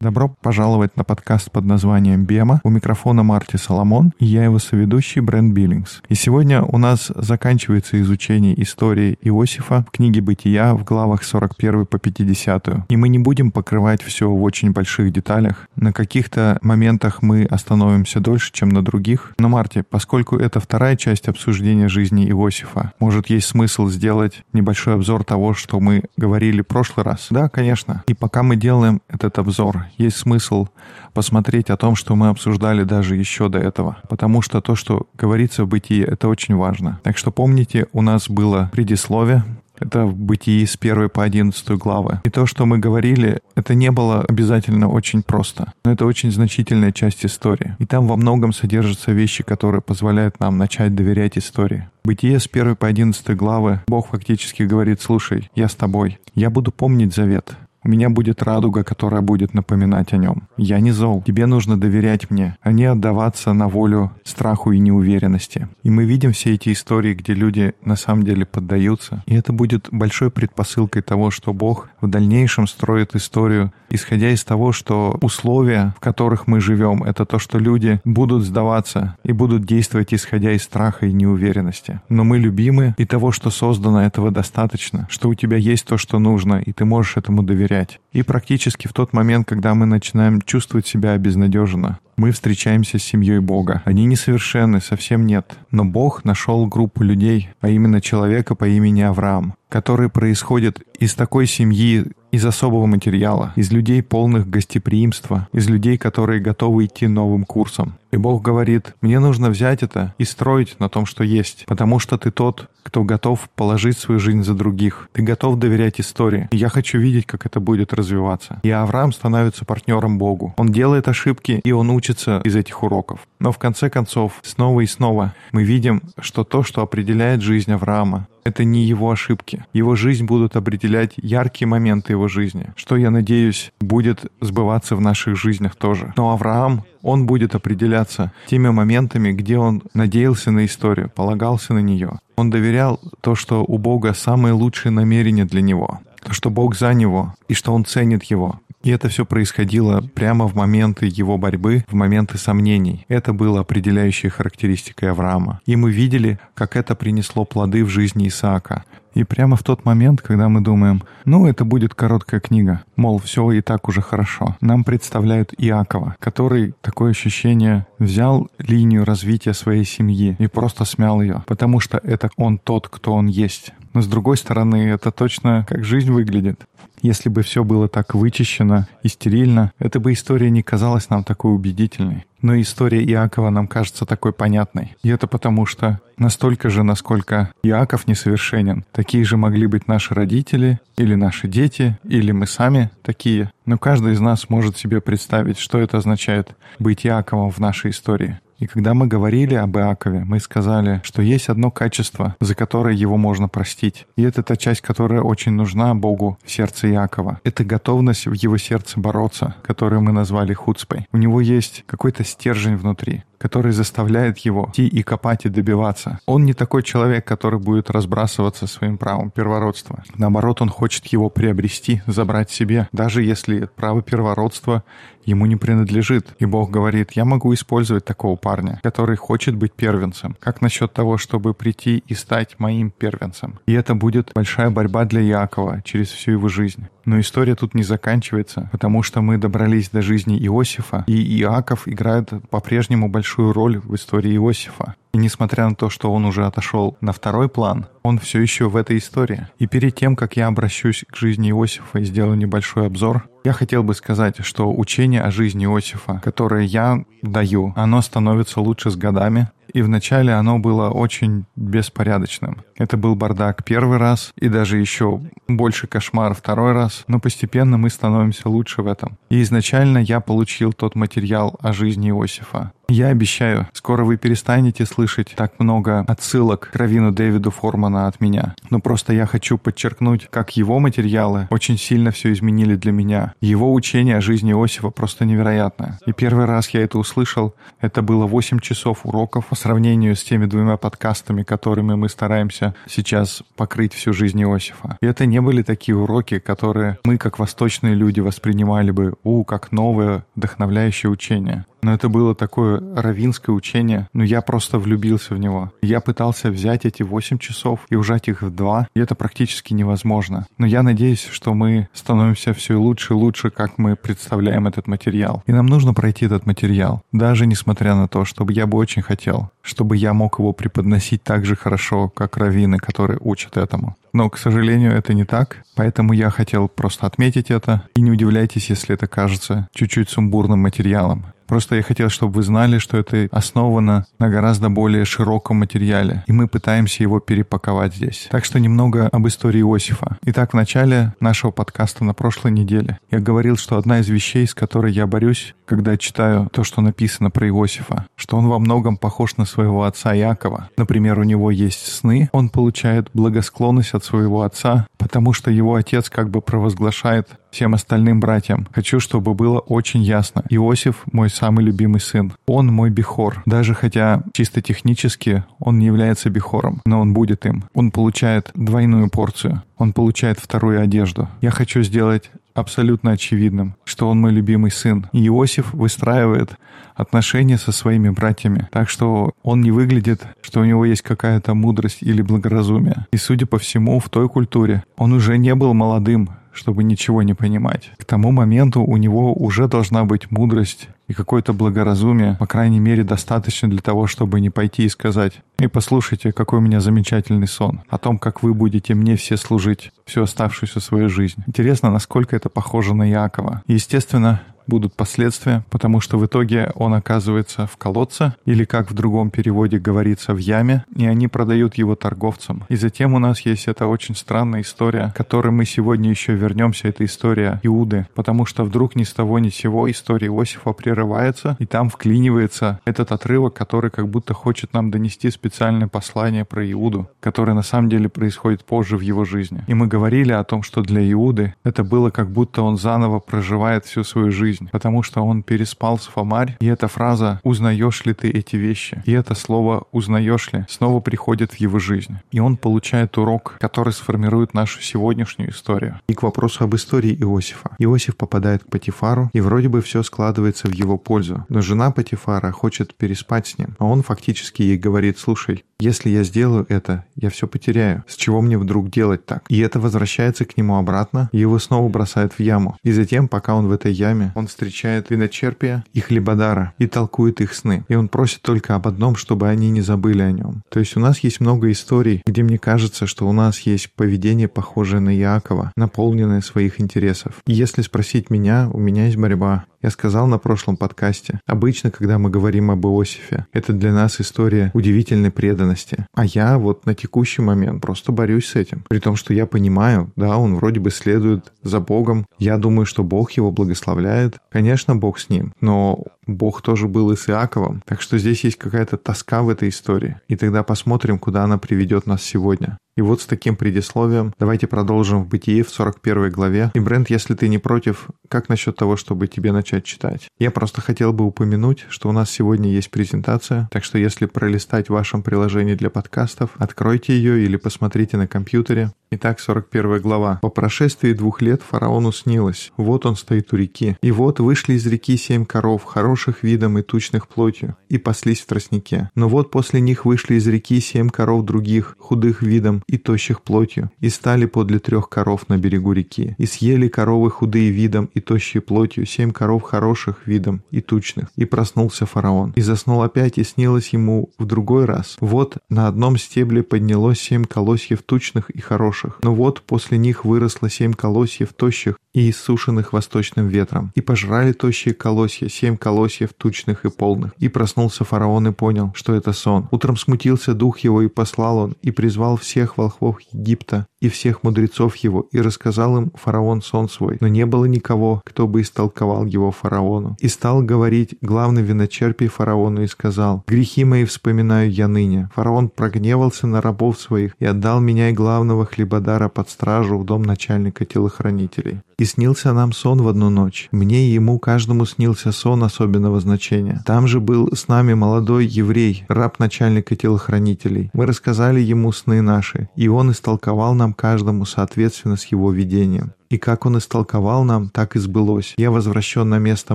Добро пожаловать на подкаст под названием «Бема». У микрофона Марти Соломон, и я его соведущий Брент Биллингс. И сегодня у нас заканчивается изучение истории Иосифа в книге «Бытия» в главах 41 по 50. И мы не будем покрывать все в очень больших деталях. На каких-то моментах мы остановимся дольше, чем на других. Но, Марти, поскольку это вторая часть обсуждения жизни Иосифа, может, есть смысл сделать небольшой обзор того, что мы говорили в прошлый раз? Да, конечно. И пока мы делаем этот обзор, есть смысл посмотреть о том, что мы обсуждали даже еще до этого. Потому что то, что говорится в бытии, это очень важно. Так что помните, у нас было предисловие, это в бытии с 1 по 11 главы. И то, что мы говорили, это не было обязательно очень просто. Но это очень значительная часть истории. И там во многом содержатся вещи, которые позволяют нам начать доверять истории. Бытие с 1 по 11 главы Бог фактически говорит, слушай, я с тобой, я буду помнить завет, у меня будет радуга, которая будет напоминать о нем. Я не зол. Тебе нужно доверять мне, а не отдаваться на волю страху и неуверенности. И мы видим все эти истории, где люди на самом деле поддаются. И это будет большой предпосылкой того, что Бог в дальнейшем строит историю, исходя из того, что условия, в которых мы живем, это то, что люди будут сдаваться и будут действовать, исходя из страха и неуверенности. Но мы любимы, и того, что создано, этого достаточно, что у тебя есть то, что нужно, и ты можешь этому доверять доверять. И практически в тот момент, когда мы начинаем чувствовать себя обезнадеженно, мы встречаемся с семьей Бога. Они несовершенны, совсем нет. Но Бог нашел группу людей, а именно человека по имени Авраам, который происходит из такой семьи, из особого материала, из людей полных гостеприимства, из людей, которые готовы идти новым курсом. И Бог говорит, мне нужно взять это и строить на том, что есть, потому что ты тот, кто готов положить свою жизнь за других. Ты готов доверять истории. И я хочу видеть, как это будет развиваться. И Авраам становится партнером Богу. Он делает ошибки, и он учится из этих уроков. Но в конце концов, снова и снова мы видим, что то, что определяет жизнь Авраама, это не его ошибки. Его жизнь будут определять яркие моменты его жизни, что, я надеюсь, будет сбываться в наших жизнях тоже. Но Авраам, он будет определяться теми моментами, где он надеялся на историю, полагался на нее. Он доверял то, что у Бога самые лучшие намерения для него, то, что Бог за него и что он ценит его. И это все происходило прямо в моменты его борьбы, в моменты сомнений. Это было определяющей характеристикой Авраама. И мы видели, как это принесло плоды в жизни Исаака. И прямо в тот момент, когда мы думаем, ну, это будет короткая книга, мол, все и так уже хорошо, нам представляют Иакова, который, такое ощущение, взял линию развития своей семьи и просто смял ее, потому что это он тот, кто он есть. Но с другой стороны, это точно как жизнь выглядит. Если бы все было так вычищено и стерильно, эта бы история не казалась нам такой убедительной. Но история Иакова нам кажется такой понятной. И это потому, что настолько же, насколько Иаков несовершенен, такие же могли быть наши родители, или наши дети, или мы сами такие. Но каждый из нас может себе представить, что это означает быть Иаковом в нашей истории. И когда мы говорили об Иакове, мы сказали, что есть одно качество, за которое его можно простить. И это та часть, которая очень нужна Богу в сердце Иакова. Это готовность в его сердце бороться, которую мы назвали хуцпой. У него есть какой-то стержень внутри который заставляет его идти и копать и добиваться. Он не такой человек, который будет разбрасываться своим правом первородства. Наоборот, он хочет его приобрести, забрать себе, даже если право первородства ему не принадлежит. И Бог говорит, я могу использовать такого парня, который хочет быть первенцем. Как насчет того, чтобы прийти и стать моим первенцем? И это будет большая борьба для Иакова через всю его жизнь. Но история тут не заканчивается, потому что мы добрались до жизни Иосифа, и Иаков играет по-прежнему большую роль в истории Иосифа. И несмотря на то, что он уже отошел на второй план, он все еще в этой истории. И перед тем, как я обращусь к жизни Иосифа и сделаю небольшой обзор, я хотел бы сказать, что учение о жизни Иосифа, которое я даю, оно становится лучше с годами, и вначале оно было очень беспорядочным. Это был бардак первый раз, и даже еще больше кошмар второй раз, но постепенно мы становимся лучше в этом. И изначально я получил тот материал о жизни Иосифа. Я обещаю, скоро вы перестанете слышать так много отсылок к Равину Дэвиду Формана от меня. Но просто я хочу подчеркнуть, как его материалы очень сильно все изменили для меня. Его учение о жизни Иосифа просто невероятное. И первый раз я это услышал, это было 8 часов уроков по сравнению с теми двумя подкастами, которыми мы стараемся сейчас покрыть всю жизнь Иосифа. И это не были такие уроки, которые мы, как восточные люди, воспринимали бы, у, как новое, вдохновляющее учение. Но это было такое равинское учение, но я просто влюбился в него. Я пытался взять эти 8 часов и ужать их в два, и это практически невозможно. Но я надеюсь, что мы становимся все лучше и лучше, как мы представляем этот материал. И нам нужно пройти этот материал, даже несмотря на то, чтобы я бы очень хотел, чтобы я мог его преподносить так же хорошо, как раввины, которые учат этому. Но, к сожалению, это не так, поэтому я хотел просто отметить это. И не удивляйтесь, если это кажется чуть-чуть сумбурным материалом. Просто я хотел, чтобы вы знали, что это основано на гораздо более широком материале, и мы пытаемся его перепаковать здесь. Так что немного об истории Иосифа. Итак, в начале нашего подкаста на прошлой неделе я говорил, что одна из вещей, с которой я борюсь, когда читаю то, что написано про Иосифа, что он во многом похож на своего отца Якова. Например, у него есть сны, он получает благосклонность от своего отца, потому что его отец как бы провозглашает всем остальным братьям. Хочу, чтобы было очень ясно. Иосиф — мой самый любимый сын. Он мой бихор. Даже хотя чисто технически он не является бихором, но он будет им. Он получает двойную порцию. Он получает вторую одежду. Я хочу сделать абсолютно очевидным, что он мой любимый сын. Иосиф выстраивает отношения со своими братьями. Так что он не выглядит, что у него есть какая-то мудрость или благоразумие. И судя по всему, в той культуре он уже не был молодым, чтобы ничего не понимать. К тому моменту у него уже должна быть мудрость и какое-то благоразумие, по крайней мере, достаточно для того, чтобы не пойти и сказать, «И послушайте, какой у меня замечательный сон, о том, как вы будете мне все служить всю оставшуюся свою жизнь». Интересно, насколько это похоже на Якова. естественно, будут последствия, потому что в итоге он оказывается в колодце, или как в другом переводе говорится, в яме, и они продают его торговцам. И затем у нас есть эта очень странная история, к которой мы сегодня еще вернемся, это история Иуды, потому что вдруг ни с того ни с сего история Иосифа прерывается, и там вклинивается этот отрывок, который как будто хочет нам донести специальное послание про Иуду, которое на самом деле происходит позже в его жизни. И мы говорили о том, что для Иуды это было как будто он заново проживает всю свою жизнь, жизнь, потому что он переспал с Фомарь, и эта фраза «узнаешь ли ты эти вещи?» И это слово «узнаешь ли» снова приходит в его жизнь. И он получает урок, который сформирует нашу сегодняшнюю историю. И к вопросу об истории Иосифа. Иосиф попадает к Патифару, и вроде бы все складывается в его пользу. Но жена Патифара хочет переспать с ним, а он фактически ей говорит «слушай, если я сделаю это, я все потеряю. С чего мне вдруг делать так? И это возвращается к нему обратно, и его снова бросает в яму. И затем, пока он в этой яме, он встречает виночерпия и хлебодара и толкует их сны. И он просит только об одном, чтобы они не забыли о нем. То есть у нас есть много историй, где мне кажется, что у нас есть поведение, похожее на Якова, наполненное своих интересов. И если спросить меня, у меня есть борьба. Я сказал на прошлом подкасте, обычно, когда мы говорим об Иосифе, это для нас история удивительной преданности. А я вот на текущий момент просто борюсь с этим. При том, что я понимаю, да, он вроде бы следует за Богом. Я думаю, что Бог его благословляет. Конечно, Бог с ним, но Бог тоже был и с Иаковом. Так что здесь есть какая-то тоска в этой истории. И тогда посмотрим, куда она приведет нас сегодня. И вот с таким предисловием давайте продолжим в Бытие в 41 главе. И, Брент, если ты не против, как насчет того, чтобы тебе начать читать? Я просто хотел бы упомянуть, что у нас сегодня есть презентация, так что если пролистать в вашем приложении для подкастов, откройте ее или посмотрите на компьютере. Итак, 41 глава. «По прошествии двух лет фараону снилось. Вот он стоит у реки. И вот вышли из реки семь коров, хороших видом и тучных плотью, и паслись в тростнике. Но вот после них вышли из реки семь коров других, худых видом и тощих плотью, и стали подле трех коров на берегу реки. И съели коровы худые видом и тощие плотью, семь коров хороших видом и тучных. И проснулся фараон. И заснул опять, и снилось ему в другой раз. Вот на одном стебле поднялось семь колосьев тучных и хороших. Но вот после них выросло семь колосьев тощих и иссушенных восточным ветром. И пожрали тощие колосья, семь колосьев тучных и полных. И проснулся фараон и понял, что это сон. Утром смутился дух его, и послал он, и призвал всех волхвов Египта и всех мудрецов его, и рассказал им фараон сон свой. Но не было никого, кто бы истолковал его фараону. И стал говорить главный виночерпий фараону и сказал, «Грехи мои вспоминаю я ныне. Фараон прогневался на рабов своих и отдал меня и главного хлебодара под стражу в дом начальника телохранителей. И снился нам сон в одну ночь. Мне и ему каждому снился сон особенного значения. Там же был с нами молодой еврей, раб начальника телохранителей. Мы рассказали ему сны наши, и он истолковал нам каждому соответственно с его видением. И как он истолковал нам, так и сбылось. Я возвращен на место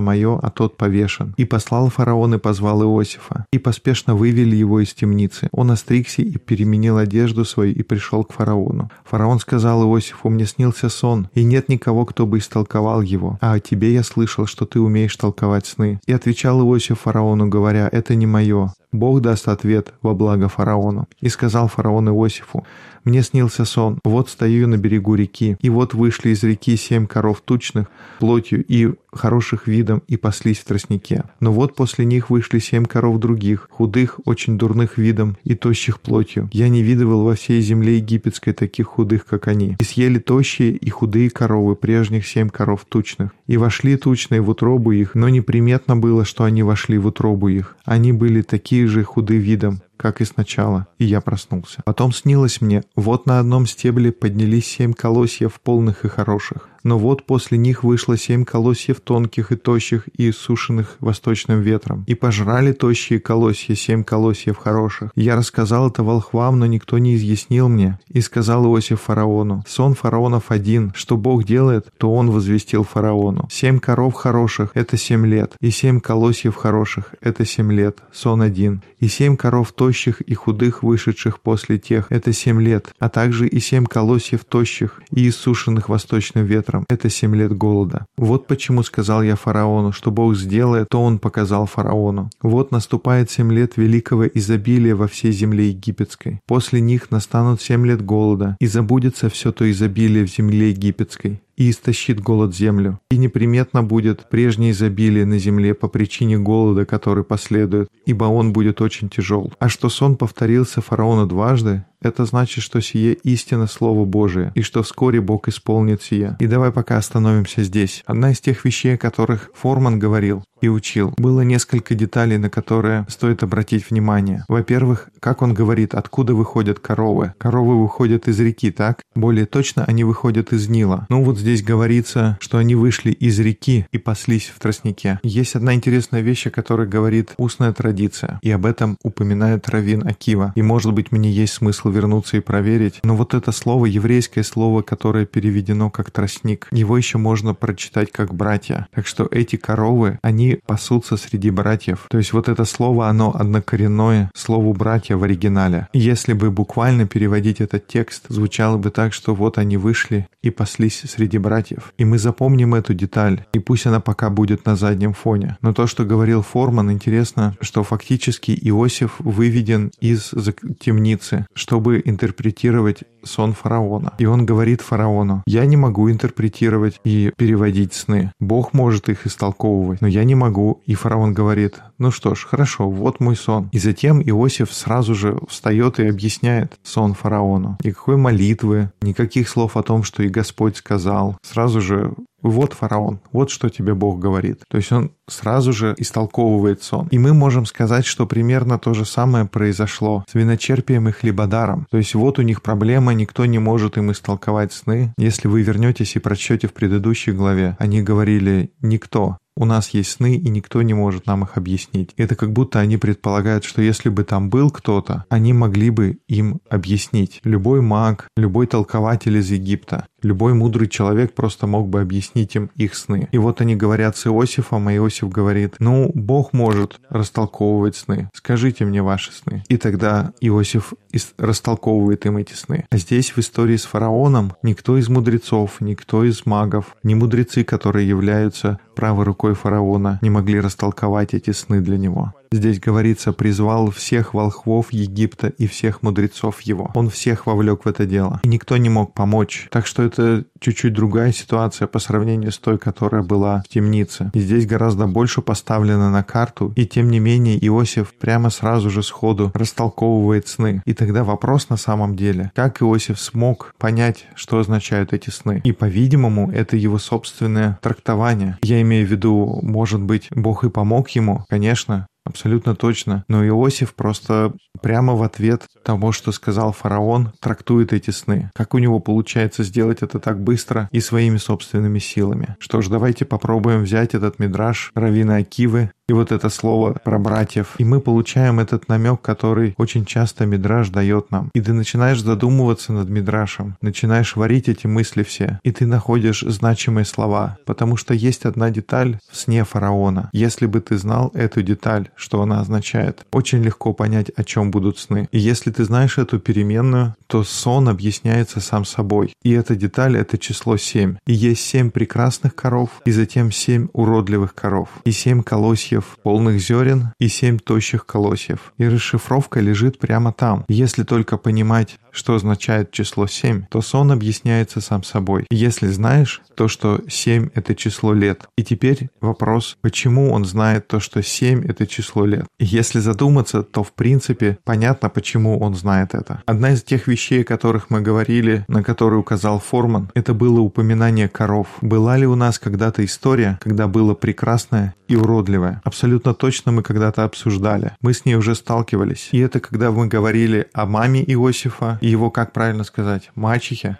мое, а тот повешен. И послал фараон и позвал Иосифа. И поспешно вывели его из темницы. Он остригся и переменил одежду свою и пришел к фараону. Фараон сказал Иосифу, мне снился сон, и нет никого, кто бы истолковал его. А о тебе я слышал, что ты умеешь толковать сны. И отвечал Иосиф фараону, говоря, это не мое. Бог даст ответ во благо фараону. И сказал фараон Иосифу, мне снился сон. Вот стою на берегу реки, и вот вышли из реки семь коров тучных, плотью и хороших видом, и паслись в тростнике. Но вот после них вышли семь коров других, худых, очень дурных видом и тощих плотью. Я не видывал во всей земле египетской таких худых, как они. И съели тощие и худые коровы, прежних семь коров тучных. И вошли тучные в утробу их, но неприметно было, что они вошли в утробу их. Они были такие же худы видом, как и сначала, и я проснулся. Потом снилось мне, вот на одном стебле поднялись семь колосьев полных и хороших. Но вот после них вышло семь колосьев тонких и тощих и иссушенных восточным ветром. И пожрали тощие колосья семь колосьев хороших. Я рассказал это волхвам, но никто не изъяснил мне. И сказал Иосиф фараону, сон фараонов один, что Бог делает, то он возвестил фараону. Семь коров хороших — это семь лет, и семь колосьев хороших — это семь лет, сон один. И семь коров тощих и худых, вышедших после тех — это семь лет, а также и семь колосьев тощих и иссушенных восточным ветром ветром. Это семь лет голода. Вот почему сказал я фараону, что Бог сделает, то он показал фараону. Вот наступает семь лет великого изобилия во всей земле египетской. После них настанут семь лет голода, и забудется все то изобилие в земле египетской и истощит голод землю. И неприметно будет прежнее изобилие на земле по причине голода, который последует, ибо он будет очень тяжел. А что сон повторился фараону дважды, это значит, что сие истина Слово Божие, и что вскоре Бог исполнит сие. И давай пока остановимся здесь. Одна из тех вещей, о которых Форман говорил, и учил. Было несколько деталей, на которые стоит обратить внимание. Во-первых, как он говорит, откуда выходят коровы. Коровы выходят из реки, так? Более точно, они выходят из Нила. Ну вот здесь говорится, что они вышли из реки и паслись в тростнике. Есть одна интересная вещь, о которой говорит устная традиция, и об этом упоминает Равин Акива. И может быть мне есть смысл вернуться и проверить, но вот это слово, еврейское слово, которое переведено как тростник, его еще можно прочитать как братья. Так что эти коровы, они пасутся среди братьев. То есть вот это слово, оно однокоренное слову «братья» в оригинале. Если бы буквально переводить этот текст, звучало бы так, что вот они вышли и паслись среди братьев. И мы запомним эту деталь, и пусть она пока будет на заднем фоне. Но то, что говорил Форман, интересно, что фактически Иосиф выведен из темницы, чтобы интерпретировать сон фараона. И он говорит фараону, я не могу интерпретировать и переводить сны. Бог может их истолковывать, но я не могу. И фараон говорит, ну что ж, хорошо, вот мой сон. И затем Иосиф сразу же встает и объясняет сон фараону. Никакой молитвы, никаких слов о том, что и Господь сказал. Сразу же вот фараон, вот что тебе Бог говорит. То есть он сразу же истолковывает сон. И мы можем сказать, что примерно то же самое произошло с виночерпием и хлебодаром. То есть вот у них проблема, никто не может им истолковать сны. Если вы вернетесь и прочтете в предыдущей главе, они говорили «никто». У нас есть сны, и никто не может нам их объяснить. Это как будто они предполагают, что если бы там был кто-то, они могли бы им объяснить. Любой маг, любой толкователь из Египта, любой мудрый человек просто мог бы объяснить им их сны. И вот они говорят с Иосифом, а Иосиф говорит, ну, Бог может растолковывать сны. Скажите мне ваши сны. И тогда Иосиф растолковывает им эти сны. А здесь в истории с фараоном никто из мудрецов, никто из магов, не мудрецы, которые являются правой рукой фараона, не могли растолковать эти сны для него. Здесь говорится, призвал всех волхвов Египта и всех мудрецов его. Он всех вовлек в это дело. И никто не мог помочь. Так что это чуть-чуть другая ситуация по сравнению с той, которая была в темнице. И здесь гораздо больше поставлено на карту. И тем не менее Иосиф прямо сразу же сходу растолковывает сны. И тогда вопрос на самом деле, как Иосиф смог понять, что означают эти сны. И, по-видимому, это его собственное трактование. Я имею в виду, может быть, Бог и помог ему, конечно, Абсолютно точно. Но Иосиф просто прямо в ответ тому, что сказал фараон, трактует эти сны. Как у него получается сделать это так быстро и своими собственными силами? Что ж, давайте попробуем взять этот мидраж Равина Акивы и вот это слово про братьев. И мы получаем этот намек, который очень часто Мидраш дает нам. И ты начинаешь задумываться над Мидрашем, начинаешь варить эти мысли все, и ты находишь значимые слова, потому что есть одна деталь в сне фараона. Если бы ты знал эту деталь, что она означает, очень легко понять, о чем будут сны. И если ты знаешь эту переменную, то сон объясняется сам собой. И эта деталь — это число 7. И есть 7 прекрасных коров, и затем 7 уродливых коров, и 7 колосьев колосьев полных зерен и семь тощих колосьев. И расшифровка лежит прямо там. Если только понимать, что означает число 7, то сон объясняется сам собой. Если знаешь то, что 7 — это число лет. И теперь вопрос, почему он знает то, что 7 — это число лет. Если задуматься, то в принципе понятно, почему он знает это. Одна из тех вещей, о которых мы говорили, на которые указал Форман, это было упоминание коров. Была ли у нас когда-то история, когда было прекрасное и уродливое? Абсолютно точно мы когда-то обсуждали. Мы с ней уже сталкивались. И это когда мы говорили о маме Иосифа и его, как правильно сказать, мачехе.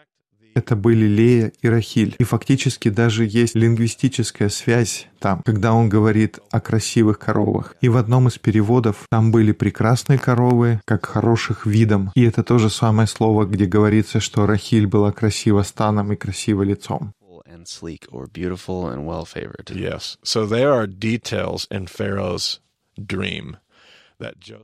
Это были Лея и Рахиль. И фактически даже есть лингвистическая связь там, когда он говорит о красивых коровах. И в одном из переводов там были прекрасные коровы, как хороших видом. И это то же самое слово, где говорится, что Рахиль была красива станом и красиво лицом and sleek or beautiful and well favored. Yes. So there are details in Pharaoh's dream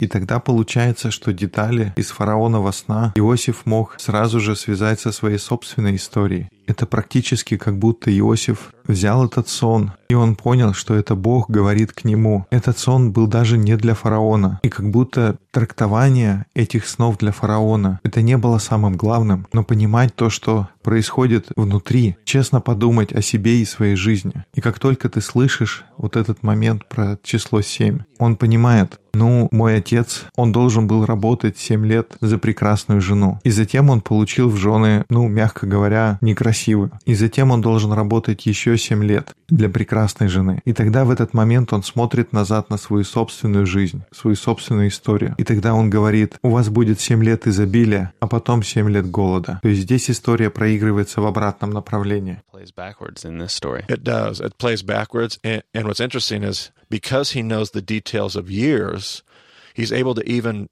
И тогда получается, что детали из фараонова сна Иосиф мог сразу же связать со своей собственной историей. Это практически как будто Иосиф взял этот сон, и он понял, что это Бог говорит к нему. Этот сон был даже не для фараона. И как будто трактование этих снов для фараона, это не было самым главным, но понимать то, что происходит внутри, честно подумать о себе и своей жизни. И как только ты слышишь вот этот момент про число 7, он понимает, ну, мой отец, он должен был работать 7 лет за прекрасную жену. И затем он получил в жены, ну, мягко говоря, некрасивую. И затем он должен работать еще 7 лет для прекрасной жены. И тогда в этот момент он смотрит назад на свою собственную жизнь, свою собственную историю. И тогда он говорит, у вас будет 7 лет изобилия, а потом 7 лет голода. То есть здесь история проигрывается в обратном направлении. It does. It plays backwards. And, and what's interesting is because he knows the details of years, he's able to even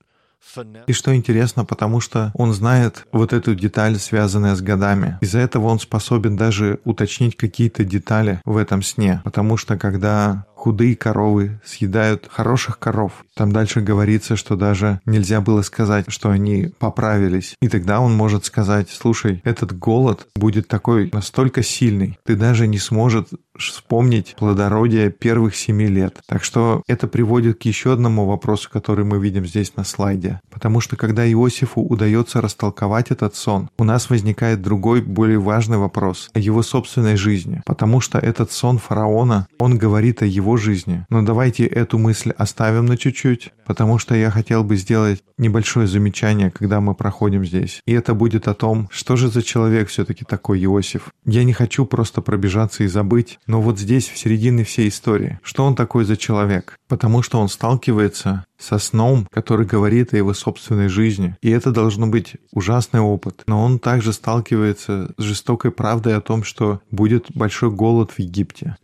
и что интересно, потому что он знает вот эту деталь, связанную с годами. Из-за этого он способен даже уточнить какие-то детали в этом сне. Потому что когда худые коровы съедают хороших коров. Там дальше говорится, что даже нельзя было сказать, что они поправились. И тогда он может сказать, слушай, этот голод будет такой настолько сильный, ты даже не сможешь вспомнить плодородие первых семи лет. Так что это приводит к еще одному вопросу, который мы видим здесь на слайде. Потому что когда Иосифу удается растолковать этот сон, у нас возникает другой, более важный вопрос о его собственной жизни. Потому что этот сон фараона, он говорит о его жизни. Но давайте эту мысль оставим на чуть-чуть, потому что я хотел бы сделать небольшое замечание, когда мы проходим здесь. И это будет о том, что же за человек все-таки такой Иосиф. Я не хочу просто пробежаться и забыть, но вот здесь, в середине всей истории, что он такой за человек? Потому что он сталкивается со сном, который говорит о его собственной жизни. И это должно быть ужасный опыт. Но он также сталкивается с жестокой правдой о том, что будет большой голод в Египте.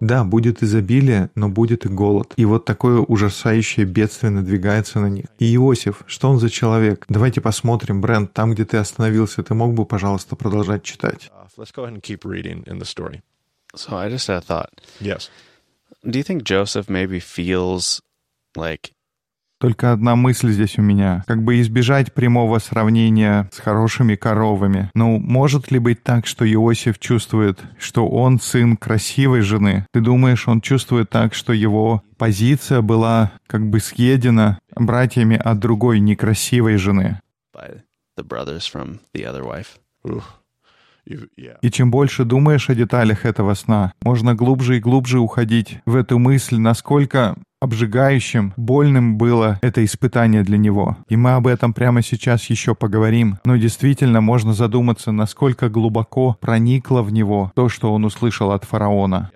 Да, будет изобилие, но будет и голод. И вот такое ужасающее бедствие надвигается на них. И Иосиф, что он за человек? Давайте посмотрим, Брент, там, где ты остановился, ты мог бы, пожалуйста, продолжать читать? So I just had a thought. Yes. Do you think Joseph maybe feels like Только одна мысль здесь у меня. Как бы избежать прямого сравнения с хорошими коровами. Ну, может ли быть так, что Иосиф чувствует, что он сын красивой жены? Ты думаешь, он чувствует так, что его позиция была как бы съедена братьями от другой некрасивой жены? by И чем больше думаешь о деталях этого сна, можно глубже и глубже уходить в эту мысль, насколько обжигающим, больным было это испытание для него. И мы об этом прямо сейчас еще поговорим. Но действительно можно задуматься, насколько глубоко проникло в него то, что он услышал от фараона.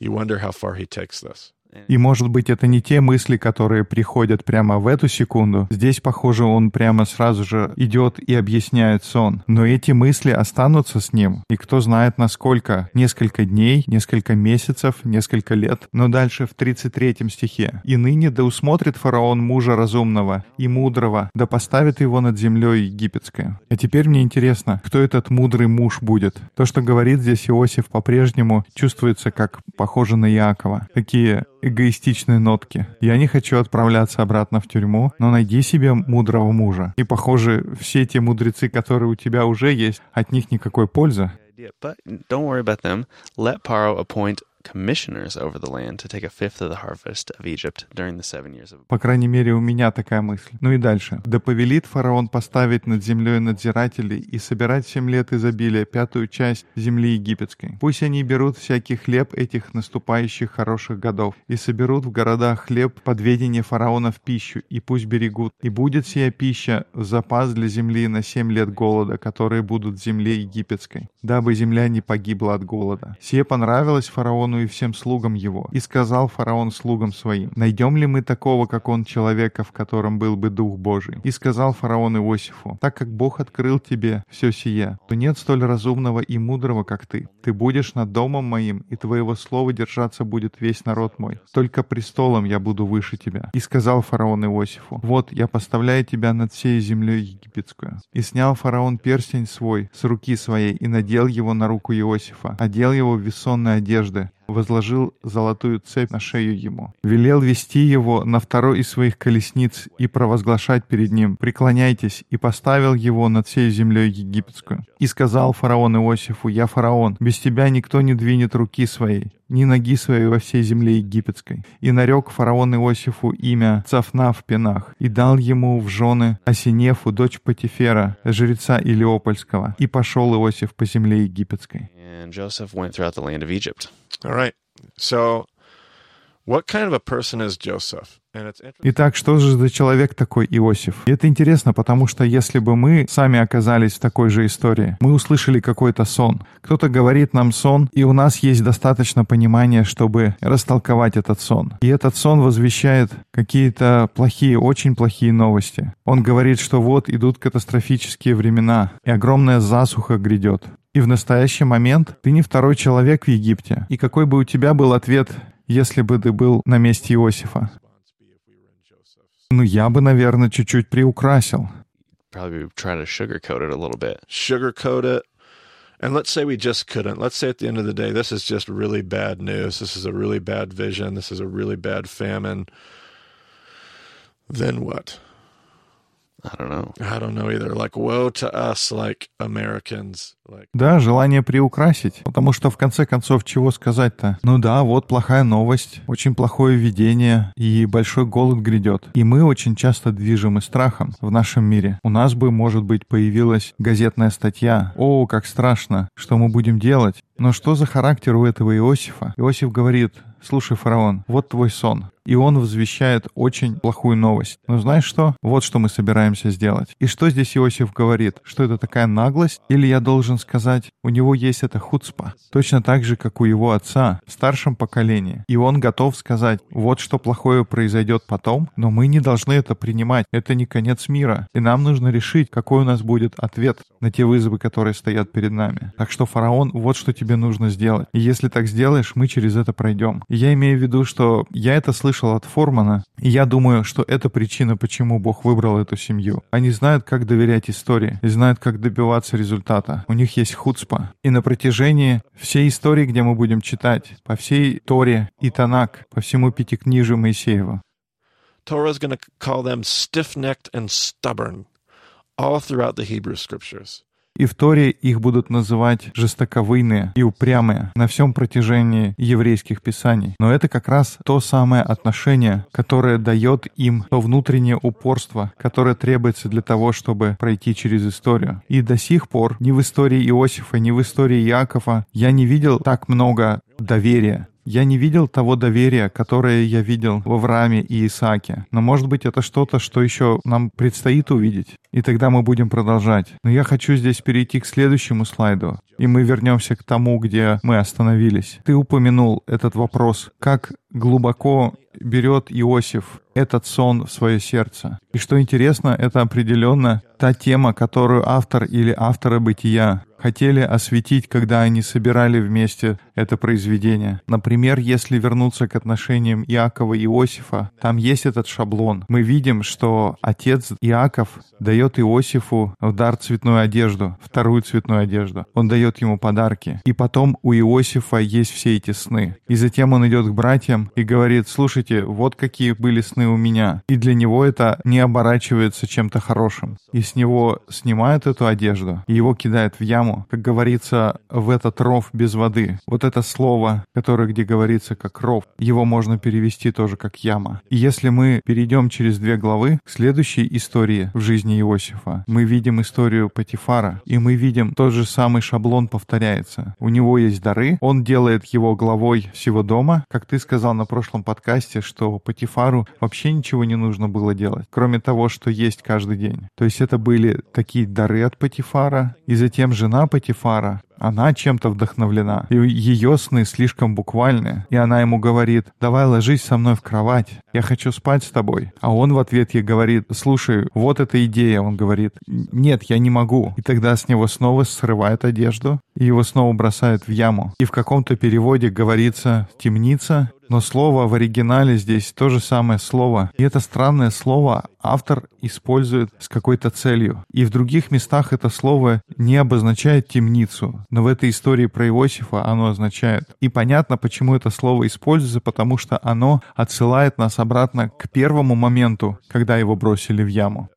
You wonder how far he takes this. И, может быть, это не те мысли, которые приходят прямо в эту секунду. Здесь, похоже, он прямо сразу же идет и объясняет сон. Но эти мысли останутся с ним. И кто знает, насколько. Несколько дней, несколько месяцев, несколько лет. Но дальше в 33 стихе. «И ныне да усмотрит фараон мужа разумного и мудрого, да поставит его над землей египетской». А теперь мне интересно, кто этот мудрый муж будет? То, что говорит здесь Иосиф, по-прежнему чувствуется как похоже на Иакова. Такие эгоистичные нотки. Я не хочу отправляться обратно в тюрьму, но найди себе мудрого мужа. И, похоже, все те мудрецы, которые у тебя уже есть, от них никакой пользы. Commissioners over the land to take a fifth of the harvest of Egypt during the seven years of По крайней мере, у меня такая мысль. Ну и дальше. «Да повелит фараон поставить над землей надзирателей и собирать семь лет изобилия, пятую часть земли египетской. Пусть они берут всякий хлеб этих наступающих хороших годов и соберут в городах хлеб под ведение фараона в пищу, и пусть берегут. И будет сия пища запас для земли на семь лет голода, которые будут в земле египетской, дабы земля не погибла от голода. Сие понравилось фараону и всем слугам его. И сказал фараон слугам своим, «Найдем ли мы такого, как он, человека, в котором был бы Дух Божий?» И сказал фараон Иосифу, «Так как Бог открыл тебе все сие, то нет столь разумного и мудрого, как ты. Ты будешь над домом моим, и твоего слова держаться будет весь народ мой. Только престолом я буду выше тебя». И сказал фараон Иосифу, «Вот, я поставляю тебя над всей землей египетскую». И снял фараон перстень свой с руки своей и надел его на руку Иосифа, одел его в весонные одежды, возложил золотую цепь на шею ему. Велел вести его на второй из своих колесниц и провозглашать перед ним «Преклоняйтесь», и поставил его над всей землей египетскую. И сказал фараон Иосифу «Я фараон, без тебя никто не двинет руки своей, ни ноги своей во всей земле египетской». И нарек фараон Иосифу имя Цафна в Пенах, и дал ему в жены Осинефу, дочь Патифера, жреца Илиопольского. И пошел Иосиф по земле египетской. And Joseph went throughout the land of Egypt. All right. So, Итак, что же за человек такой Иосиф? И это интересно, потому что если бы мы сами оказались в такой же истории, мы услышали какой-то сон. Кто-то говорит нам сон, и у нас есть достаточно понимания, чтобы растолковать этот сон. И этот сон возвещает какие-то плохие, очень плохие новости. Он говорит, что вот идут катастрофические времена, и огромная засуха грядет. И в настоящий момент ты не второй человек в Египте. И какой бы у тебя был ответ, если бы ты был на месте Иосифа? Ну, я бы, наверное, чуть-чуть приукрасил. Probably try to sugarcoat it a little bit. Sugarcoat it. And let's say we just couldn't. Let's say at the end of the day, this is just really bad news. This is a really bad vision. This is a really bad famine. Then what? I don't know. I don't know either. Like, woe to us, like Americans. Like, Да, желание приукрасить. Потому что, в конце концов, чего сказать-то? Ну да, вот плохая новость, очень плохое видение, и большой голод грядет. И мы очень часто движимы страхом в нашем мире. У нас бы, может быть, появилась газетная статья. О, как страшно, что мы будем делать? Но что за характер у этого Иосифа? Иосиф говорит, слушай, фараон, вот твой сон. И он возвещает очень плохую новость. Но знаешь что? Вот что мы собираемся сделать. И что здесь Иосиф говорит? Что это такая наглость? Или я должен сказать, у него есть эта хуцпа? Точно так же, как у его отца, в старшем поколении. И он готов сказать, вот что плохое произойдет потом, но мы не должны это принимать. Это не конец мира. И нам нужно решить, какой у нас будет ответ на те вызовы, которые стоят перед нами. Так что, фараон, вот что тебе нужно сделать. И если так сделаешь, мы через это пройдем. И я имею в виду, что я это слышал от Формана, и я думаю, что это причина, почему Бог выбрал эту семью. Они знают, как доверять истории, и знают, как добиваться результата. У них есть хуцпа. И на протяжении всей истории, где мы будем читать, по всей Торе и Танак, по всему Пятикнижию Моисеева, Torah is going to call them stiff necked and stubborn all throughout the Hebrew scriptures. И в Торе их будут называть жестоковыйные и упрямые на всем протяжении еврейских писаний. Но это как раз то самое отношение, которое дает им то внутреннее упорство, которое требуется для того, чтобы пройти через историю. И до сих пор ни в истории Иосифа, ни в истории Якова я не видел так много доверия я не видел того доверия, которое я видел в Аврааме и Исааке. Но может быть это что-то, что еще нам предстоит увидеть. И тогда мы будем продолжать. Но я хочу здесь перейти к следующему слайду. И мы вернемся к тому, где мы остановились. Ты упомянул этот вопрос. Как глубоко берет Иосиф этот сон в свое сердце. И что интересно, это определенно та тема, которую автор или авторы бытия хотели осветить, когда они собирали вместе это произведение. Например, если вернуться к отношениям Иакова и Иосифа, там есть этот шаблон. Мы видим, что отец Иаков дает Иосифу в дар цветную одежду, вторую цветную одежду. Он дает ему подарки. И потом у Иосифа есть все эти сны. И затем он идет к братьям и говорит, слушайте, вот какие были сны у меня. И для него это не оборачивается чем-то хорошим. И с него снимают эту одежду, и его кидают в яму, как говорится, в этот ров без воды. Вот это слово, которое где говорится как ров, его можно перевести тоже как яма. И если мы перейдем через две главы к следующей истории в жизни Иосифа, мы видим историю Патифара, и мы видим тот же самый шаблон повторяется. У него есть дары, он делает его главой всего дома. Как ты сказал на прошлом подкасте, что Патифару вообще ничего не нужно было делать, кроме того, что есть каждый день. То есть это были такие дары от Патифара, и затем жена Патифара, она чем-то вдохновлена. И ее сны слишком буквальные. И она ему говорит, давай ложись со мной в кровать, я хочу спать с тобой. А он в ответ ей говорит, слушай, вот эта идея. Он говорит, нет, я не могу. И тогда с него снова срывают одежду, и его снова бросают в яму. И в каком-то переводе говорится «темница», но слово в оригинале здесь то же самое слово. И это странное слово автор использует с какой-то целью. И в других местах это слово не обозначает темницу, но в этой истории про Иосифа оно означает. И понятно, почему это слово используется, потому что оно отсылает нас обратно к первому моменту, когда его бросили в яму.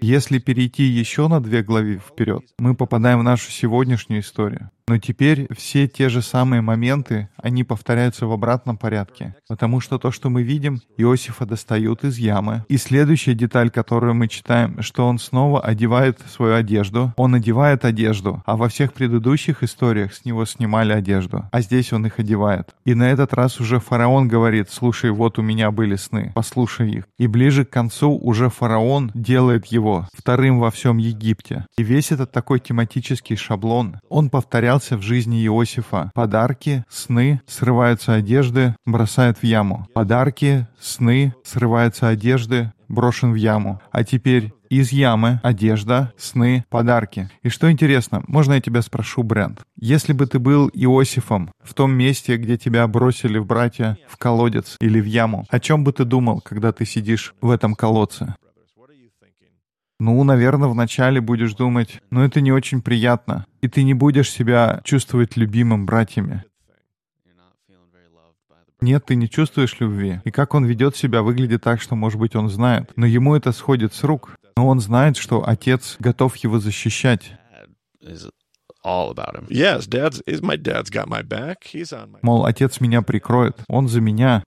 Если перейти еще на две главы вперед, мы попадаем в нашу сегодняшнюю историю. Но теперь все те же самые моменты, они повторяются в обратном порядке. Потому что то, что мы видим, Иосифа достают из ямы. И следующая деталь, которую мы читаем, что он снова одевает свою одежду. Он одевает одежду, а во всех предыдущих историях с него снимали одежду. А здесь он их одевает. И на этот раз уже фараон говорит, слушай, вот у меня были сны, послушай их. И ближе к концу уже фараон делает его вторым во всем Египте. И весь этот такой тематический шаблон, он повторял появлялся в жизни Иосифа. Подарки, сны, срываются одежды, бросают в яму. Подарки, сны, срываются одежды, брошен в яму. А теперь из ямы одежда, сны, подарки. И что интересно, можно я тебя спрошу, Брент? Если бы ты был Иосифом в том месте, где тебя бросили в братья в колодец или в яму, о чем бы ты думал, когда ты сидишь в этом колодце? Ну, наверное, вначале будешь думать, ну это не очень приятно, и ты не будешь себя чувствовать любимым братьями. Нет, ты не чувствуешь любви. И как он ведет себя, выглядит так, что, может быть, он знает. Но ему это сходит с рук. Но он знает, что отец готов его защищать. Мол, отец меня прикроет, он за меня.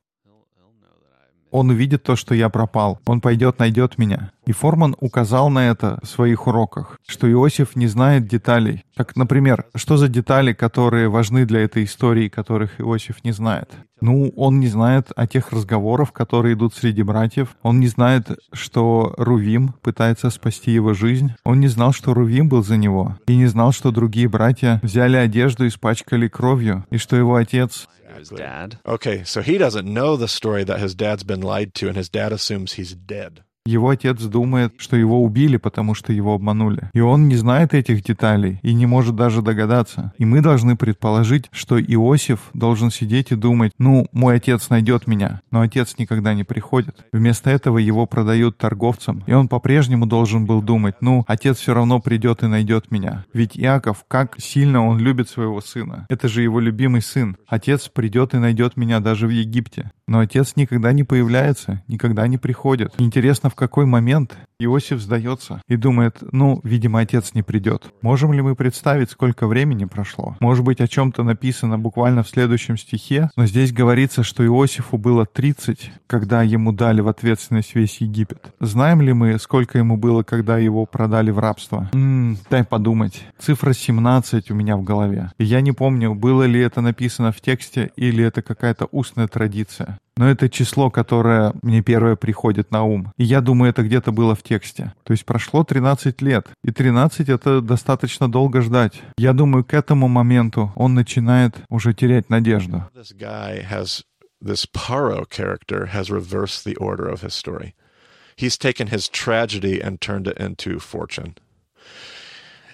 Он увидит то, что я пропал. Он пойдет, найдет меня. И Форман указал на это в своих уроках, что Иосиф не знает деталей. Как, например, что за детали, которые важны для этой истории, которых Иосиф не знает? Ну, он не знает о тех разговорах, которые идут среди братьев. Он не знает, что Рувим пытается спасти его жизнь. Он не знал, что Рувим был за него. И не знал, что другие братья взяли одежду, и испачкали кровью, и что его отец his dad. Okay, so he doesn't know the story that his dad's been lied to, and his dad assumes he's dead. Его отец думает, что его убили, потому что его обманули. И он не знает этих деталей и не может даже догадаться. И мы должны предположить, что Иосиф должен сидеть и думать, ну, мой отец найдет меня. Но отец никогда не приходит. Вместо этого его продают торговцам. И он по-прежнему должен был думать, ну, отец все равно придет и найдет меня. Ведь Иаков, как сильно он любит своего сына. Это же его любимый сын. Отец придет и найдет меня даже в Египте. Но отец никогда не появляется, никогда не приходит. Интересно, в какой момент Иосиф сдается и думает, ну, видимо, отец не придет. Можем ли мы представить, сколько времени прошло? Может быть, о чем-то написано буквально в следующем стихе, но здесь говорится, что Иосифу было 30, когда ему дали в ответственность весь Египет. Знаем ли мы, сколько ему было, когда его продали в рабство? Ммм, дай подумать. Цифра 17 у меня в голове. И я не помню, было ли это написано в тексте или это какая-то устная традиция. Но это число, которое мне первое приходит на ум. И я думаю, это где-то было в тексте. То есть прошло 13 лет. И 13 — это достаточно долго ждать. Я думаю, к этому моменту он начинает уже терять надежду.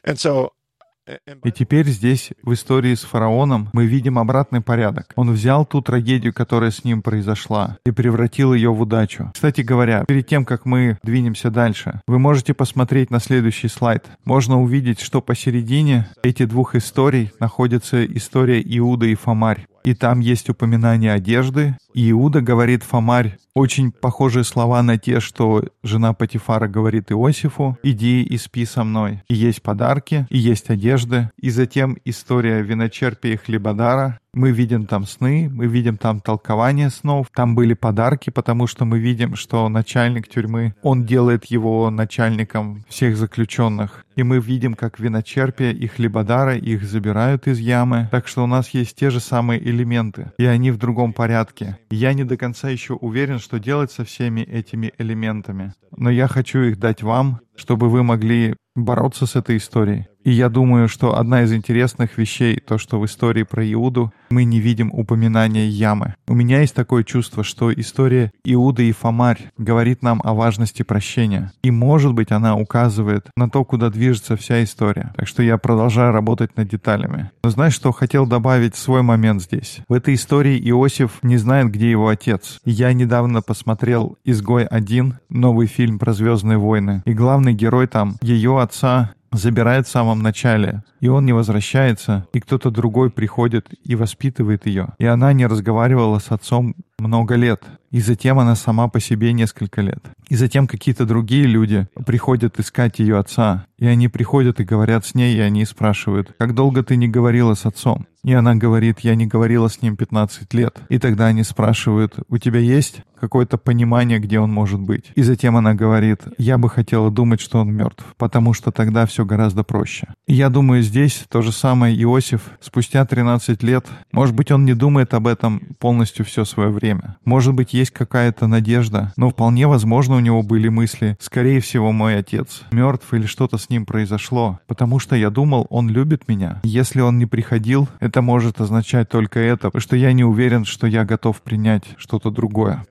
And so и теперь здесь, в истории с фараоном, мы видим обратный порядок. Он взял ту трагедию, которая с ним произошла, и превратил ее в удачу. Кстати говоря, перед тем, как мы двинемся дальше, вы можете посмотреть на следующий слайд. Можно увидеть, что посередине этих двух историй находится история Иуда и Фомарь. И там есть упоминание одежды. И Иуда говорит Фомарь очень похожие слова на те, что жена Патифара говорит Иосифу, «Иди и спи со мной». И есть подарки, и есть одежды. И затем история виночерпия и хлебодара, мы видим там сны, мы видим там толкование снов, там были подарки, потому что мы видим, что начальник тюрьмы, он делает его начальником всех заключенных. И мы видим, как виночерпия и хлебодара их забирают из ямы. Так что у нас есть те же самые элементы, и они в другом порядке. Я не до конца еще уверен, что делать со всеми этими элементами. Но я хочу их дать вам, чтобы вы могли бороться с этой историей. И я думаю, что одна из интересных вещей, то, что в истории про Иуду мы не видим упоминания ямы. У меня есть такое чувство, что история Иуда и Фомарь говорит нам о важности прощения. И, может быть, она указывает на то, куда движется вся история. Так что я продолжаю работать над деталями. Но знаешь, что хотел добавить свой момент здесь? В этой истории Иосиф не знает, где его отец. Я недавно посмотрел «Изгой 1», новый фильм про «Звездные войны». И главный герой там, ее отца забирает в самом начале, и он не возвращается, и кто-то другой приходит и воспитывает ее. И она не разговаривала с отцом много лет, и затем она сама по себе несколько лет. И затем какие-то другие люди приходят искать ее отца, и они приходят и говорят с ней, и они спрашивают, «Как долго ты не говорила с отцом?» И она говорит, «Я не говорила с ним 15 лет». И тогда они спрашивают, «У тебя есть какое-то понимание, где он может быть?» И затем она говорит, «Я бы хотела думать, что он мертв, потому что тогда все гораздо проще». И я думаю, здесь то же самое Иосиф спустя 13 лет, может быть, он не думает об этом полностью все свое время. Может быть, есть какая-то надежда, но вполне возможно у него были мысли, скорее всего, мой отец мертв или что-то с ним произошло, потому что я думал, он любит меня. Если он не приходил, это может означать только это, что я не уверен, что я готов принять что-то другое.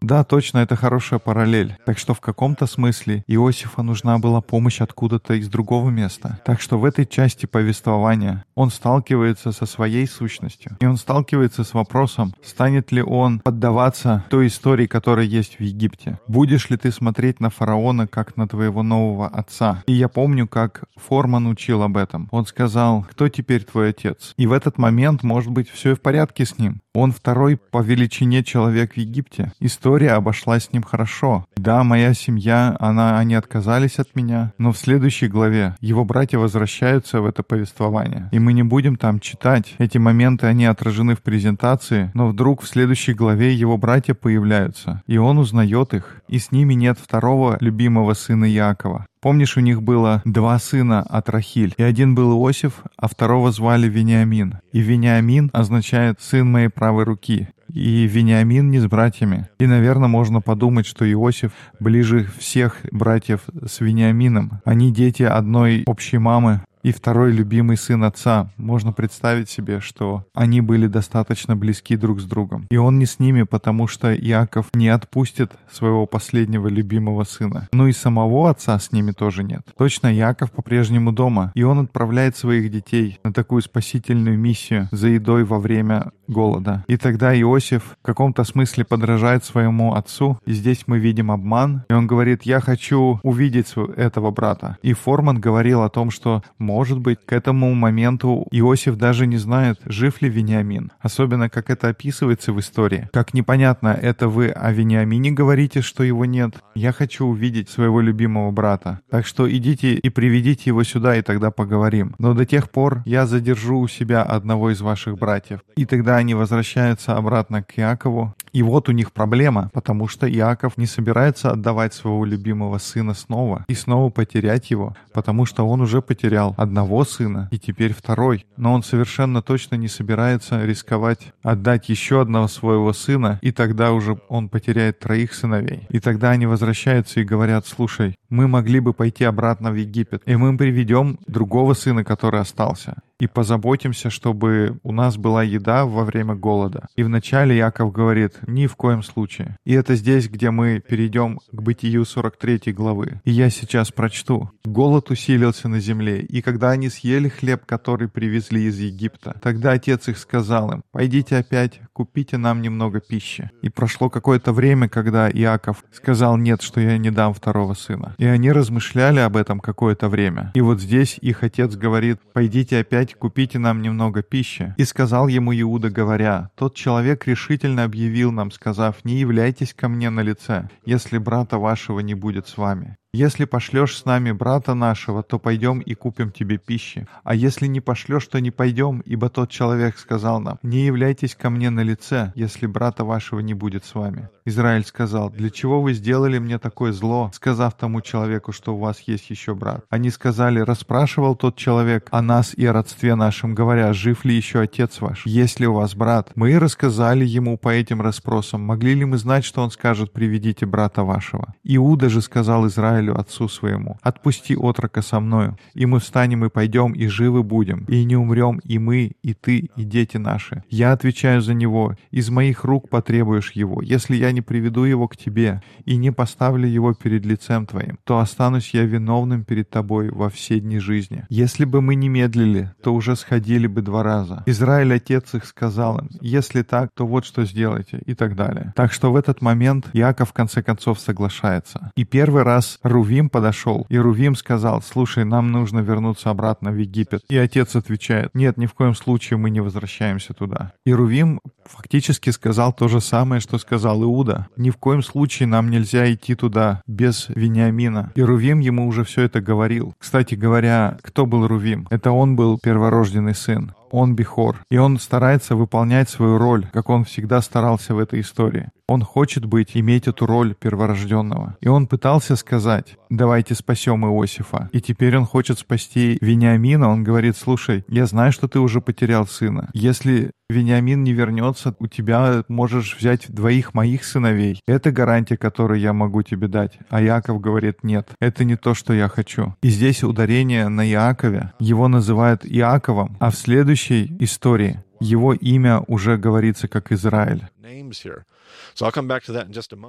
Да, точно, это хорошая параллель. Так что в каком-то смысле Иосифа нужна была помощь откуда-то из другого места. Так что в этой части повествования он сталкивается со своей сущностью. И он сталкивается с вопросом, станет ли он поддаваться той истории, которая есть в Египте. Будешь ли ты смотреть на фараона, как на твоего нового отца? И я помню, как Форман учил об этом. Он сказал, кто теперь твой отец? И в этот момент, может быть, все в порядке с ним. Он второй по величине человек в Египте. История обошлась с ним хорошо. Да, моя семья, она, они отказались от меня, но в следующей главе его братья возвращаются в это повествование. И мы не будем там читать. Эти моменты, они отражены в презентации, но вдруг в следующей главе его братья появляются, и он узнает их, и с ними нет второго любимого сына Якова. Помнишь, у них было два сына от Рахиль, и один был Иосиф, а второго звали Вениамин. И Вениамин означает «сын моей правой руки» и Вениамин не с братьями. И, наверное, можно подумать, что Иосиф ближе всех братьев с Вениамином. Они дети одной общей мамы, и второй любимый сын отца. Можно представить себе, что они были достаточно близки друг с другом. И он не с ними, потому что Иаков не отпустит своего последнего любимого сына. Ну и самого отца с ними тоже нет. Точно, Иаков по-прежнему дома, и он отправляет своих детей на такую спасительную миссию за едой во время голода. И тогда Иосиф в каком-то смысле подражает своему отцу, и здесь мы видим обман, и он говорит, я хочу увидеть этого брата. И Форман говорил о том, что, может быть, к этому моменту Иосиф даже не знает, жив ли Вениамин. Особенно, как это описывается в истории. Как непонятно, это вы о Вениамине говорите, что его нет. Я хочу увидеть своего любимого брата. Так что идите и приведите его сюда, и тогда поговорим. Но до тех пор я задержу у себя одного из ваших братьев. И тогда они возвращаются обратно к Иакову. И вот у них проблема, потому что Иаков не собирается отдавать своего любимого сына снова и снова потерять его, потому что он уже потерял одного сына и теперь второй. Но он совершенно точно не собирается рисковать отдать еще одного своего сына, и тогда уже он потеряет троих сыновей. И тогда они возвращаются и говорят, слушай, мы могли бы пойти обратно в Египет, и мы приведем другого сына, который остался и позаботимся, чтобы у нас была еда во время голода. И вначале Яков говорит, ни в коем случае. И это здесь, где мы перейдем к Бытию 43 главы. И я сейчас прочту. Голод усилился на земле, и когда они съели хлеб, который привезли из Египта, тогда отец их сказал им, пойдите опять, купите нам немного пищи. И прошло какое-то время, когда Иаков сказал, нет, что я не дам второго сына. И они размышляли об этом какое-то время. И вот здесь их отец говорит, пойдите опять «Дайте, купите нам немного пищи». И сказал ему Иуда, говоря, «Тот человек решительно объявил нам, сказав, не являйтесь ко мне на лице, если брата вашего не будет с вами. Если пошлешь с нами брата нашего, то пойдем и купим тебе пищи. А если не пошлешь, то не пойдем, ибо тот человек сказал нам, не являйтесь ко мне на лице, если брата вашего не будет с вами. Израиль сказал, для чего вы сделали мне такое зло, сказав тому человеку, что у вас есть еще брат? Они сказали, расспрашивал тот человек о нас и о родстве нашем, говоря, жив ли еще отец ваш? Есть ли у вас брат? Мы рассказали ему по этим расспросам, могли ли мы знать, что он скажет, приведите брата вашего? Иуда же сказал Израилю, отцу своему, «Отпусти отрока со мною, и мы встанем и пойдем, и живы будем, и не умрем и мы, и ты, и дети наши. Я отвечаю за него, из моих рук потребуешь его. Если я не приведу его к тебе и не поставлю его перед лицем твоим, то останусь я виновным перед тобой во все дни жизни. Если бы мы не медлили, то уже сходили бы два раза. Израиль, отец их, сказал им, если так, то вот что сделайте, и так далее. Так что в этот момент Яков в конце концов соглашается. И первый раз Рувим подошел, и Рувим сказал, «Слушай, нам нужно вернуться обратно в Египет». И отец отвечает, «Нет, ни в коем случае мы не возвращаемся туда». И Рувим фактически сказал то же самое, что сказал Иуда. «Ни в коем случае нам нельзя идти туда без Вениамина». И Рувим ему уже все это говорил. Кстати говоря, кто был Рувим? Это он был перворожденный сын он Бихор, и он старается выполнять свою роль, как он всегда старался в этой истории. Он хочет быть, иметь эту роль перворожденного. И он пытался сказать, давайте спасем Иосифа. И теперь он хочет спасти Вениамина. Он говорит, слушай, я знаю, что ты уже потерял сына. Если Вениамин не вернется, у тебя можешь взять двоих моих сыновей. Это гарантия, которую я могу тебе дать. А Яков говорит, нет, это не то, что я хочу. И здесь ударение на Иакове. Его называют Иаковом, а в следующей истории его имя уже говорится как Израиль.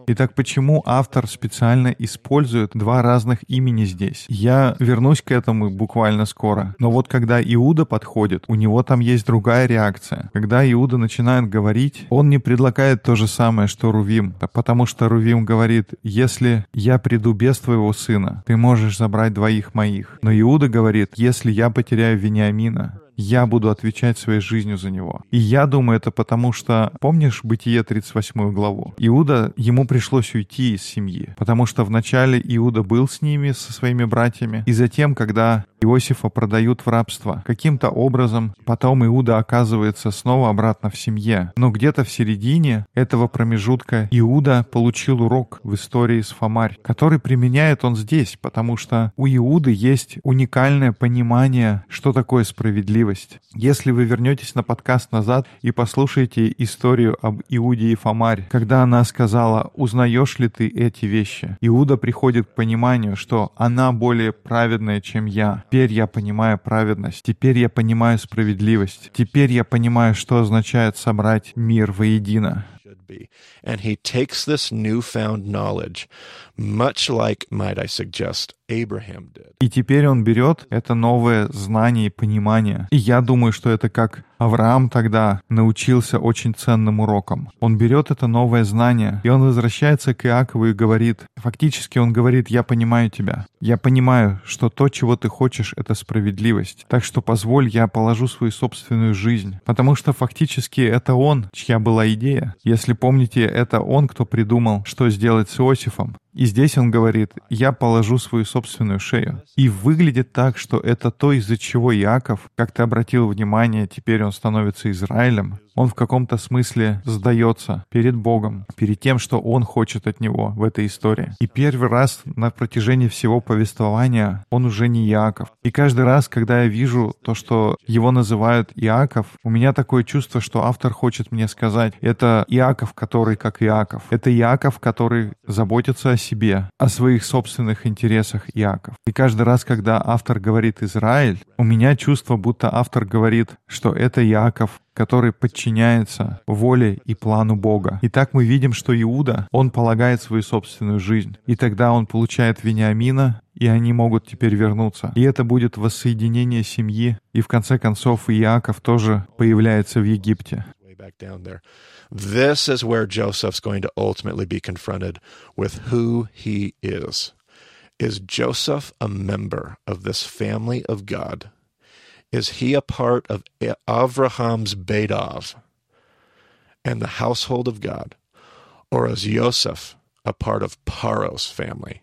Итак, почему автор специально использует два разных имени здесь? Я вернусь к этому буквально скоро. Но вот когда Иуда подходит, у него там есть другая реакция. Когда Иуда начинает говорить, он не предлагает то же самое, что Рувим. Потому что Рувим говорит, если я приду без твоего сына, ты можешь забрать двоих моих. Но Иуда говорит, если я потеряю Вениамина, я буду отвечать своей жизнью за него. И я думаю, это потому что, помнишь Бытие 38 главу? Иуда, ему пришлось уйти из семьи, потому что вначале Иуда был с ними, со своими братьями, и затем, когда Иосифа продают в рабство. Каким-то образом потом Иуда оказывается снова обратно в семье. Но где-то в середине этого промежутка Иуда получил урок в истории с Фомарь, который применяет он здесь, потому что у Иуды есть уникальное понимание, что такое справедливость справедливость. Если вы вернетесь на подкаст назад и послушаете историю об Иуде и Фомаре, когда она сказала «Узнаешь ли ты эти вещи?» Иуда приходит к пониманию, что она более праведная, чем я. Теперь я понимаю праведность. Теперь я понимаю справедливость. Теперь я понимаю, что означает собрать мир воедино. And he takes this newfound knowledge, much like, might I suggest, Abraham did. И теперь он берет это новое знание и понимание. И я думаю, что это как Авраам тогда научился очень ценным урокам. Он берет это новое знание, и он возвращается к Иакову и говорит, фактически он говорит, я понимаю тебя. Я понимаю, что то, чего ты хочешь, это справедливость. Так что позволь, я положу свою собственную жизнь. Потому что фактически это он, чья была идея. Если помните, это он, кто придумал, что сделать с Иосифом. И здесь он говорит, я положу свою собственную шею. И выглядит так, что это то, из-за чего Иаков, как ты обратил внимание, теперь он становится Израилем. Он в каком-то смысле сдается перед Богом, перед тем, что он хочет от него в этой истории. И первый раз на протяжении всего повествования он уже не Иаков. И каждый раз, когда я вижу то, что его называют Иаков, у меня такое чувство, что автор хочет мне сказать, это Иаков, который как Иаков. Это Иаков, который заботится о себе, о своих собственных интересах Иаков. И каждый раз, когда автор говорит Израиль, у меня чувство, будто автор говорит, что это Иаков, который подчиняется воле и плану Бога. И так мы видим, что Иуда, он полагает свою собственную жизнь. И тогда он получает Вениамина, и они могут теперь вернуться. И это будет воссоединение семьи. И в конце концов Иаков тоже появляется в Египте. This is where Joseph's going to ultimately be confronted with who he is. Is Joseph a member of this family of God? Is he a part of Avraham's Bedov and the household of God? Or is Yosef a part of Paro's family?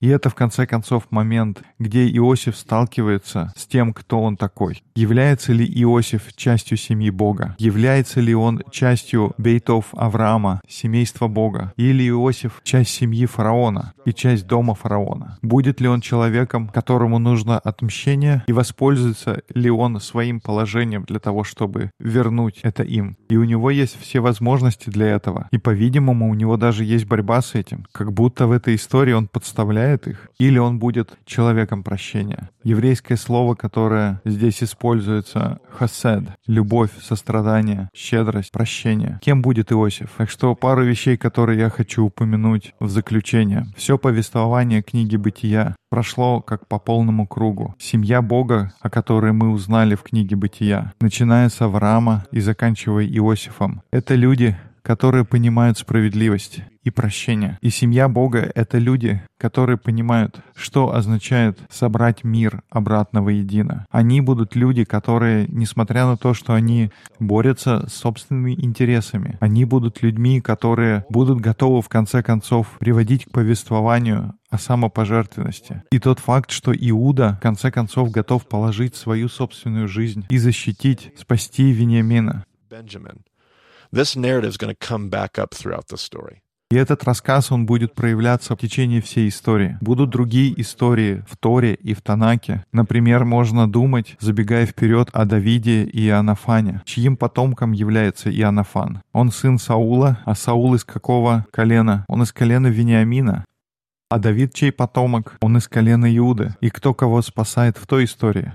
И это, в конце концов, момент, где Иосиф сталкивается с тем, кто он такой. Является ли Иосиф частью семьи Бога? Является ли он частью бейтов Авраама, семейства Бога? Или Иосиф часть семьи фараона и часть дома фараона? Будет ли он человеком, которому нужно отмщение, и воспользуется ли он своим положением для того, чтобы вернуть это им? И у него есть все возможности для этого. И, по-видимому, у него даже есть борьба с этим. Как будто в этой истории он подставляет их, или он будет человеком прощения. Еврейское слово, которое здесь используется, хасед, любовь, сострадание, щедрость, прощение. Кем будет Иосиф? Так что пару вещей, которые я хочу упомянуть в заключение. Все повествование книги «Бытия» прошло как по полному кругу. Семья Бога, о которой мы узнали в книге «Бытия», начиная с Авраама и заканчивая Иосифом. Это люди, которые понимают справедливость и прощение. И семья Бога — это люди, которые понимают, что означает собрать мир обратно воедино. Они будут люди, которые, несмотря на то, что они борются с собственными интересами, они будут людьми, которые будут готовы в конце концов приводить к повествованию о самопожертвенности. И тот факт, что Иуда в конце концов готов положить свою собственную жизнь и защитить, спасти Вениамина. This narrative is going to come back up throughout the story. И этот рассказ, он будет проявляться в течение всей истории. Будут другие истории в Торе и в Танаке. Например, можно думать, забегая вперед, о Давиде и Иоаннафане, чьим потомком является Иоаннафан. Он сын Саула, а Саул из какого колена? Он из колена Вениамина. А Давид чей потомок? Он из колена Иуды. И кто кого спасает в той истории?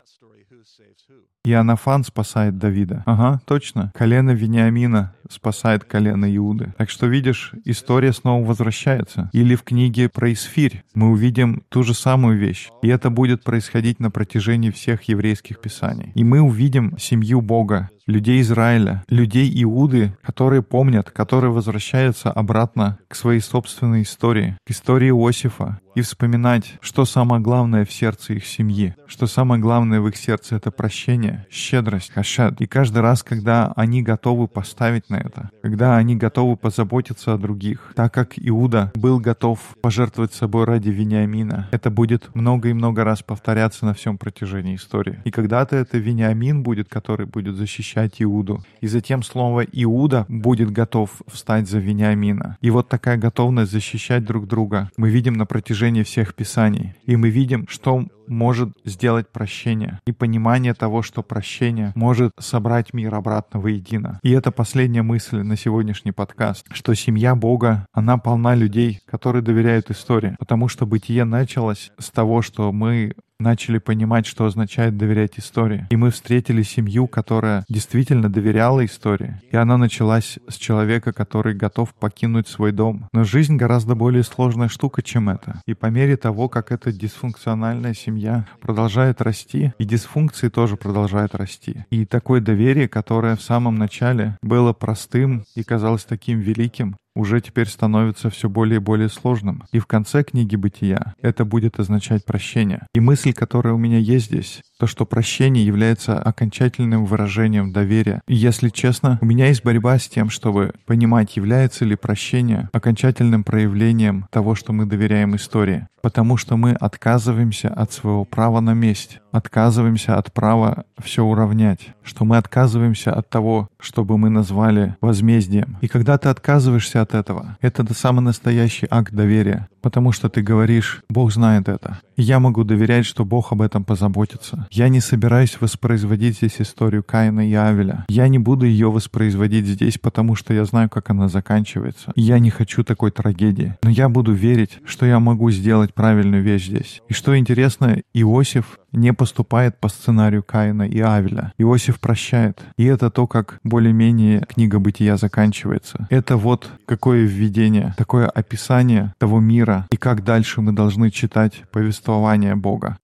Иоаннафан спасает Давида. Ага, точно. Колено Вениамина спасает колено Иуды. Так что, видишь, история снова возвращается. Или в книге про Исфирь мы увидим ту же самую вещь. И это будет происходить на протяжении всех еврейских писаний. И мы увидим семью Бога, людей Израиля, людей Иуды, которые помнят, которые возвращаются обратно к своей собственной истории, к истории Иосифа, и вспоминать, что самое главное в сердце их семьи, что самое главное в их сердце — это прощение, щедрость, хашад. И каждый раз, когда они готовы поставить на это. Когда они готовы позаботиться о других. Так как Иуда был готов пожертвовать собой ради Вениамина, это будет много и много раз повторяться на всем протяжении истории. И когда-то это Вениамин будет, который будет защищать Иуду. И затем слово Иуда будет готов встать за Вениамина. И вот такая готовность защищать друг друга мы видим на протяжении всех Писаний. И мы видим, что может сделать прощение и понимание того, что прощение может собрать мир обратно воедино. И это последняя мысль на сегодняшний подкаст, что семья Бога, она полна людей, которые доверяют истории, потому что бытие началось с того, что мы начали понимать, что означает доверять истории. И мы встретили семью, которая действительно доверяла истории. И она началась с человека, который готов покинуть свой дом. Но жизнь гораздо более сложная штука, чем это. И по мере того, как эта дисфункциональная семья продолжает расти, и дисфункции тоже продолжают расти. И такое доверие, которое в самом начале было простым и казалось таким великим, уже теперь становится все более и более сложным. И в конце книги «Бытия» это будет означать прощение. И мысль, которая у меня есть здесь, то, что прощение является окончательным выражением доверия. И если честно, у меня есть борьба с тем, чтобы понимать, является ли прощение окончательным проявлением того, что мы доверяем истории. Потому что мы отказываемся от своего права на месть, отказываемся от права все уравнять, что мы отказываемся от того, чтобы мы назвали возмездием. И когда ты отказываешься от этого, это самый настоящий акт доверия, потому что ты говоришь, Бог знает это. Я могу доверять, что Бог об этом позаботится. Я не собираюсь воспроизводить здесь историю Каина и Авеля. Я не буду ее воспроизводить здесь, потому что я знаю, как она заканчивается. Я не хочу такой трагедии. Но я буду верить, что я могу сделать правильную вещь здесь. И что интересно, Иосиф не поступает по сценарию Каина и Авеля. Иосиф прощает. И это то, как более-менее книга Бытия заканчивается. Это вот какое введение, такое описание того мира и как дальше мы должны читать повествование Бога.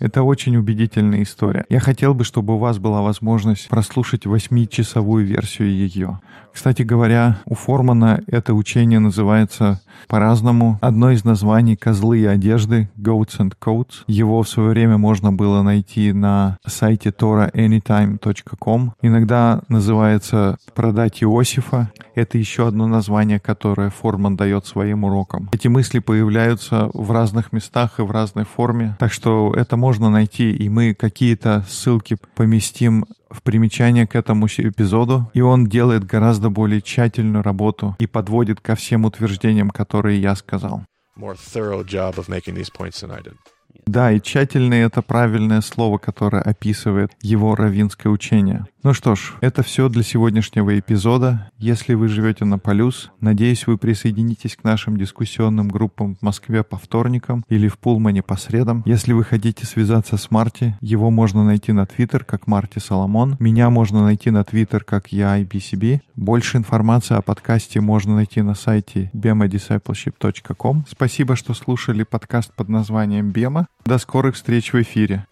Это очень убедительная история. Я хотел бы, чтобы у вас была возможность прослушать восьмичасовую версию ее. Кстати говоря, у Формана это учение называется по-разному. Одно из названий «Козлы и одежды» Goats and Coats. Его в свое время можно было найти на сайте toraanytime.com. Иногда называется «Продать Иосифа». Это еще одно название, которое Форман дает своим урокам. Эти мысли появляются в разных местах и в разной форме, так что это можно можно найти, и мы какие-то ссылки поместим в примечание к этому эпизоду, и он делает гораздо более тщательную работу и подводит ко всем утверждениям, которые я сказал. Да, и тщательный — это правильное слово, которое описывает его равинское учение. Ну что ж, это все для сегодняшнего эпизода. Если вы живете на Полюс, надеюсь, вы присоединитесь к нашим дискуссионным группам в Москве по вторникам или в Пулмане по средам. Если вы хотите связаться с Марти, его можно найти на Твиттер как Марти Соломон. Меня можно найти на Твиттер как я IBCB. Больше информации о подкасте можно найти на сайте bemadiscipleship.com. Спасибо, что слушали подкаст под названием «Бема». До скорых встреч в эфире.